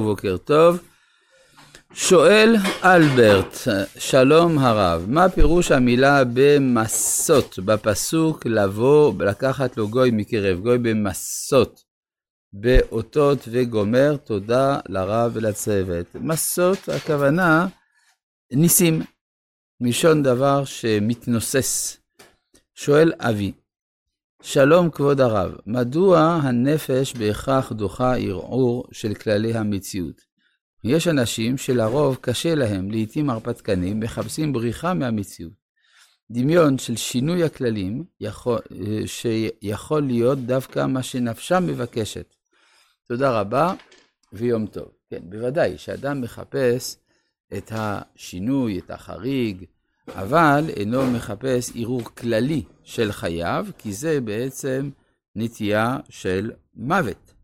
בוקר טוב. שואל אלברט, שלום הרב, מה פירוש המילה במסות בפסוק לבוא, לקחת לו גוי מקרב גוי במסות, באותות וגומר, תודה לרב ולצוות. מסות, הכוונה ניסים, מלשון דבר שמתנוסס. שואל אבי, שלום כבוד הרב, מדוע הנפש בהכרח דוחה ערעור של כללי המציאות? יש אנשים שלרוב קשה להם, לעתים הרפתקנים, מחפשים בריחה מהמציאות. דמיון של שינוי הכללים יכול, שיכול להיות דווקא מה שנפשם מבקשת. תודה רבה ויום טוב. כן, בוודאי, שאדם מחפש את השינוי, את החריג, אבל אינו מחפש ערעור כללי של חייו, כי זה בעצם נטייה של מוות.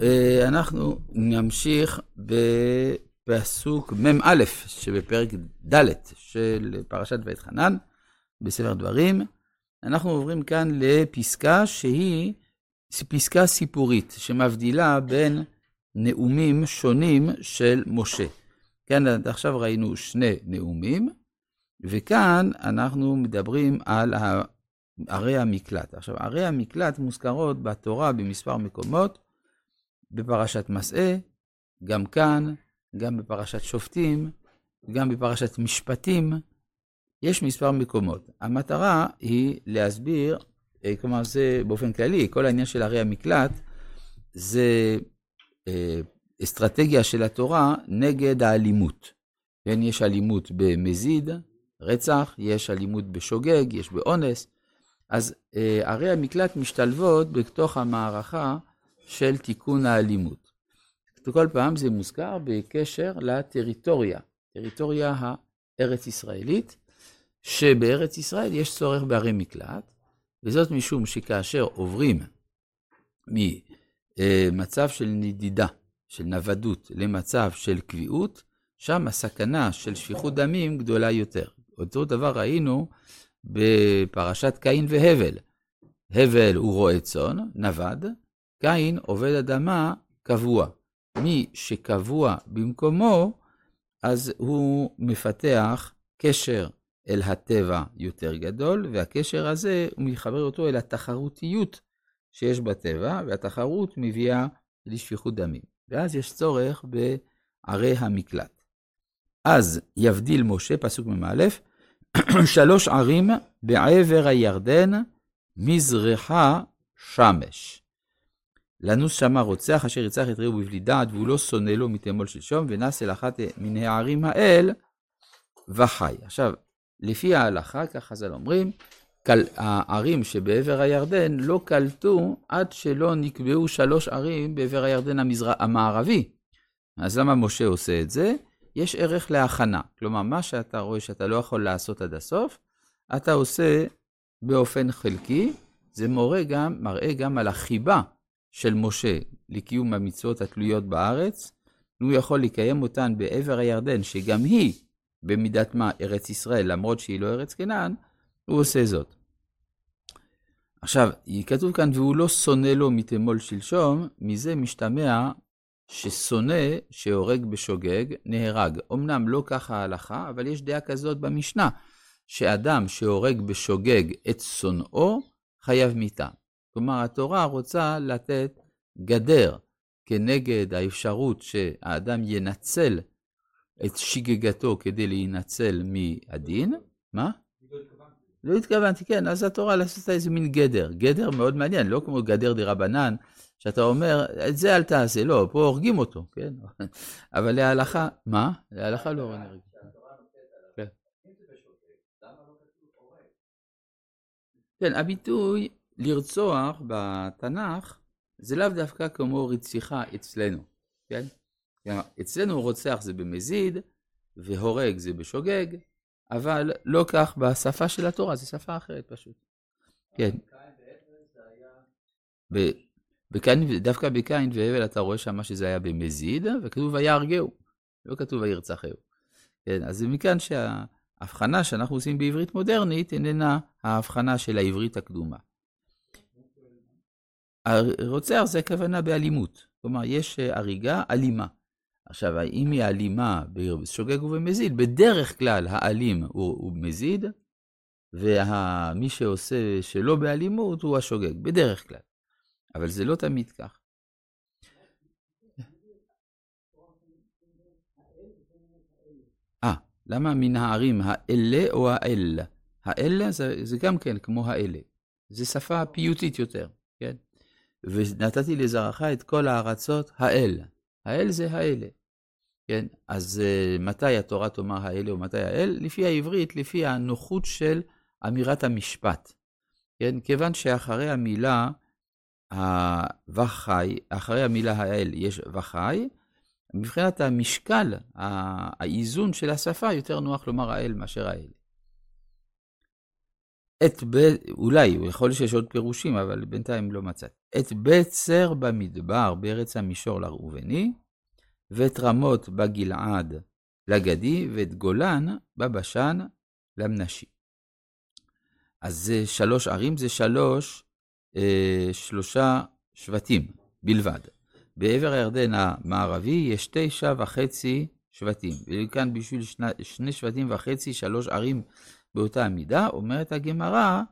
אה, אנחנו נמשיך בפסוק מ"א שבפרק ד' של פרשת ואת חנן, בספר דברים. אנחנו עוברים כאן לפסקה שהיא פסקה סיפורית, שמבדילה בין נאומים שונים של משה. כן, עכשיו ראינו שני נאומים, וכאן אנחנו מדברים על ערי המקלט. עכשיו, ערי המקלט מוזכרות בתורה במספר מקומות, בפרשת מסעה, גם כאן, גם בפרשת שופטים, גם בפרשת משפטים, יש מספר מקומות. המטרה היא להסביר, אה, כלומר זה באופן כללי, כל העניין של ערי המקלט, זה אה, אסטרטגיה של התורה נגד האלימות. כן, יש אלימות במזיד, רצח, יש אלימות בשוגג, יש באונס. אז אה, ערי המקלט משתלבות בתוך המערכה של תיקון האלימות. כל פעם זה מוזכר בקשר לטריטוריה, טריטוריה הארץ-ישראלית, שבארץ ישראל יש צורך בערי מקלט, וזאת משום שכאשר עוברים ממצב של נדידה של נוודות למצב של קביעות, שם הסכנה של שפיכות דמים גדולה יותר. אותו דבר ראינו בפרשת קין והבל. הבל הוא רועה צאן, נווד, קין עובד אדמה קבוע. מי שקבוע במקומו, אז הוא מפתח קשר אל הטבע יותר גדול, והקשר הזה, הוא מחבר אותו אל התחרותיות שיש בטבע, והתחרות מביאה לשפיכות דמים. ואז יש צורך בערי המקלט. אז יבדיל משה, פסוק מ"א, שלוש ערים בעבר הירדן, מזרחה שמש. לנוס שמה רוצח אשר יצח את רעהו בבלי דעת, והוא לא שונא לו מתמול שלשום, ונס אל אחת מן הערים האל, וחי. עכשיו, לפי ההלכה, כך חז"ל אומרים, הערים שבעבר הירדן לא קלטו עד שלא נקבעו שלוש ערים בעבר הירדן המזר... המערבי. אז למה משה עושה את זה? יש ערך להכנה. כלומר, מה שאתה רואה שאתה לא יכול לעשות עד הסוף, אתה עושה באופן חלקי. זה מורה גם, מראה גם על החיבה של משה לקיום המצוות התלויות בארץ. הוא יכול לקיים אותן בעבר הירדן, שגם היא, במידת מה, ארץ ישראל, למרות שהיא לא ארץ כנען, הוא עושה זאת. עכשיו, כתוב כאן, והוא לא שונא לו מתמול שלשום, מזה משתמע ששונא שהורג בשוגג, נהרג. אמנם לא ככה ההלכה, אבל יש דעה כזאת במשנה, שאדם שהורג בשוגג את שונאו, חייב מיתה. כלומר, התורה רוצה לתת גדר כנגד האפשרות שהאדם ינצל את שגגתו כדי להינצל מהדין. מה? כן, אז התורה לעשות איזה מין גדר, גדר מאוד מעניין, לא כמו גדר דה רבנן, שאתה אומר, את זה אל תעשה, לא, פה הורגים אותו, כן? אבל להלכה, מה? להלכה לא הורגים. כן. כן, הביטוי לרצוח בתנ"ך, זה לאו דווקא כמו רציחה אצלנו, כן? אצלנו רוצח זה במזיד, והורג זה בשוגג, אבל לא כך בשפה של התורה, זו שפה אחרת פשוט. כן. בקין, דווקא בקין והבל אתה רואה שמה שזה היה במזיד, וכתוב ויהרגהו, לא כתוב וירצחהו. כן, אז זה מכאן שההבחנה שאנחנו עושים בעברית מודרנית איננה ההבחנה של העברית הקדומה. רוצח זה הכוונה באלימות, כלומר, יש אה, הריגה אלימה. עכשיו, אם היא אלימה בשוגג ובמזיד, בדרך כלל האלים הוא, הוא מזיד, ומי שעושה שלא באלימות הוא השוגג, בדרך כלל. אבל זה לא תמיד כך. אה, למה מן הערים האלה או האל? האלה זה, זה גם כן כמו האלה. זה שפה פיוטית יותר, כן? ונתתי לזרעך את כל הארצות האל. האל זה האלה. כן, אז uh, מתי התורה תאמר האלה ומתי האל? לפי העברית, לפי הנוחות של אמירת המשפט. כן, כיוון שאחרי המילה וחי, אחרי המילה האל יש וחי, מבחינת המשקל, האיזון של השפה, יותר נוח לומר האל מאשר האל. את ב... אולי, יכול להיות שיש עוד פירושים, אבל בינתיים לא מצאתי. את בצר במדבר, בארץ המישור לראובני, ואת רמות בגלעד לגדי, ואת גולן בבשן למנשי. אז זה שלוש ערים, זה שלוש, אה, שלושה שבטים בלבד. בעבר הירדן המערבי יש תשע וחצי שבטים. וכאן בשביל שני, שני שבטים וחצי, שלוש ערים באותה המידה, אומרת הגמרא,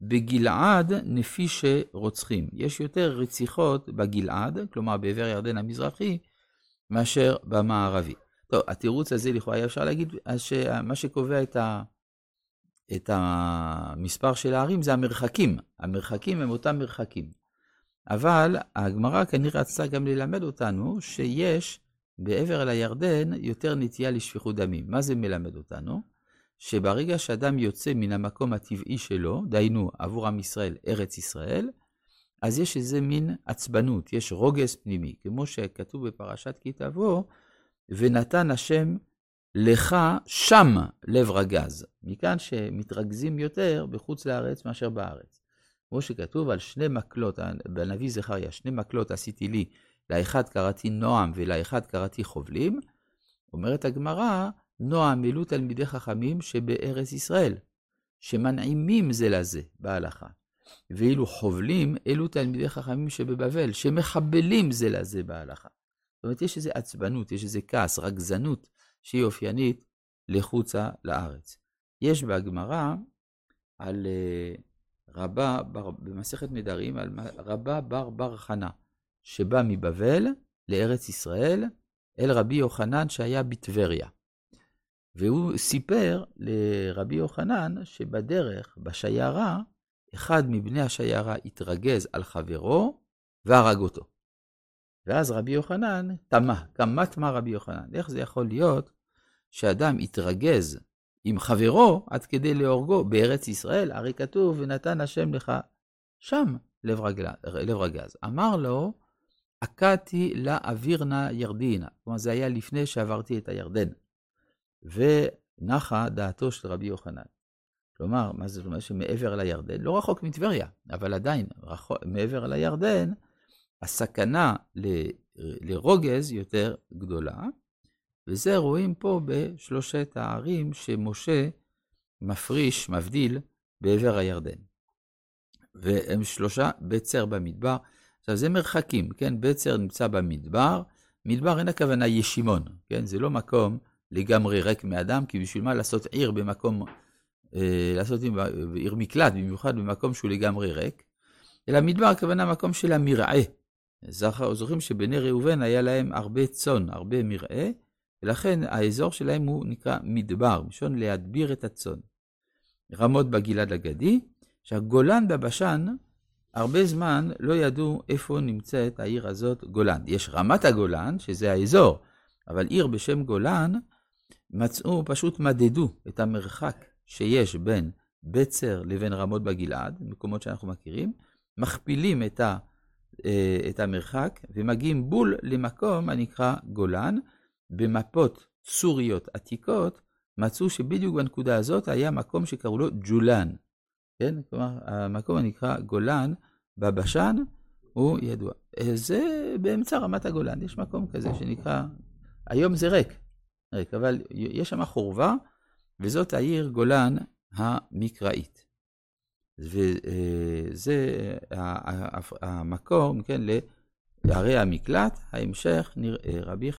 בגלעד נפי שרוצחים. יש יותר רציחות בגלעד, כלומר בעבר הירדן המזרחי, מאשר במערבי. טוב, התירוץ הזה לכאורה אפשר להגיד שמה שקובע את, ה, את המספר של הערים זה המרחקים. המרחקים הם אותם מרחקים. אבל הגמרא כנראה רצתה גם ללמד אותנו שיש בעבר אל הירדן יותר נטייה לשפיכות דמים. מה זה מלמד אותנו? שברגע שאדם יוצא מן המקום הטבעי שלו, דהיינו עבור עם ישראל, ארץ ישראל, אז יש איזה מין עצבנות, יש רוגז פנימי, כמו שכתוב בפרשת כי תבוא, ונתן השם לך שם לב רגז. מכאן שמתרכזים יותר בחוץ לארץ מאשר בארץ. כמו שכתוב על שני מקלות, בנביא זכריה, שני מקלות עשיתי לי, לאחד קראתי נועם ולאחד קראתי חובלים, אומרת הגמרא, נועם אלו תלמידי חכמים שבארץ ישראל, שמנעימים זה לזה בהלכה. ואילו חובלים, אלו תלמידי חכמים שבבבל, שמחבלים זה לזה בהלכה. זאת אומרת, יש איזו עצבנות, יש איזה כעס, רגזנות, שהיא אופיינית לחוצה לארץ. יש בגמרא על uh, רבה, בר, במסכת נדרים, על רבה בר בר חנה, שבא מבבל לארץ ישראל, אל רבי יוחנן שהיה בטבריה. והוא סיפר לרבי יוחנן שבדרך, בשיירה, אחד מבני השיירה התרגז על חברו והרג אותו. ואז רבי יוחנן תמה, כמה תמה רבי יוחנן. איך זה יכול להיות שאדם יתרגז עם חברו עד כדי להורגו בארץ ישראל? הרי כתוב, ונתן השם לך שם לב, רגל, לב רגז. אמר לו, עקדתי לאווירנה ירדינה. כלומר, זה היה לפני שעברתי את הירדן. ונחה דעתו של רבי יוחנן. כלומר, מה זאת אומרת שמעבר לירדן, לא רחוק מטבריה, אבל עדיין, רחוק, מעבר לירדן, הסכנה ל, לרוגז יותר גדולה, וזה רואים פה בשלושת הערים שמשה מפריש, מבדיל, בעבר הירדן. והם שלושה, בצר במדבר. עכשיו, זה מרחקים, כן? בצר נמצא במדבר, מדבר אין הכוונה ישימון, כן? זה לא מקום לגמרי ריק מאדם, כי בשביל מה לעשות עיר במקום, לעשות עיר מקלט, במיוחד במקום שהוא לגמרי ריק, אלא מדבר הכוונה מקום של המרעה. זוכרים שבני ראובן היה להם הרבה צאן, הרבה מרעה, ולכן האזור שלהם הוא נקרא מדבר, משון להדביר את הצאן. רמות בגלעד הגדי, שהגולן בבשן, הרבה זמן לא ידעו איפה נמצאת העיר הזאת גולן. יש רמת הגולן, שזה האזור, אבל עיר בשם גולן, מצאו, פשוט מדדו את המרחק שיש בין בצר לבין רמות בגלעד, מקומות שאנחנו מכירים, מכפילים את, ה, אה, את המרחק ומגיעים בול למקום הנקרא גולן. במפות סוריות עתיקות מצאו שבדיוק בנקודה הזאת היה מקום שקראו לו ג'ולן. כן? כלומר, המקום הנקרא גולן בבשן הוא ידוע. זה באמצע רמת הגולן, יש מקום כזה שנקרא, היום זה ריק, ריק, אבל יש שם חורבה, וזאת העיר גולן המקראית. וזה המקור, כן, בערי המקלט, ההמשך נראה רבי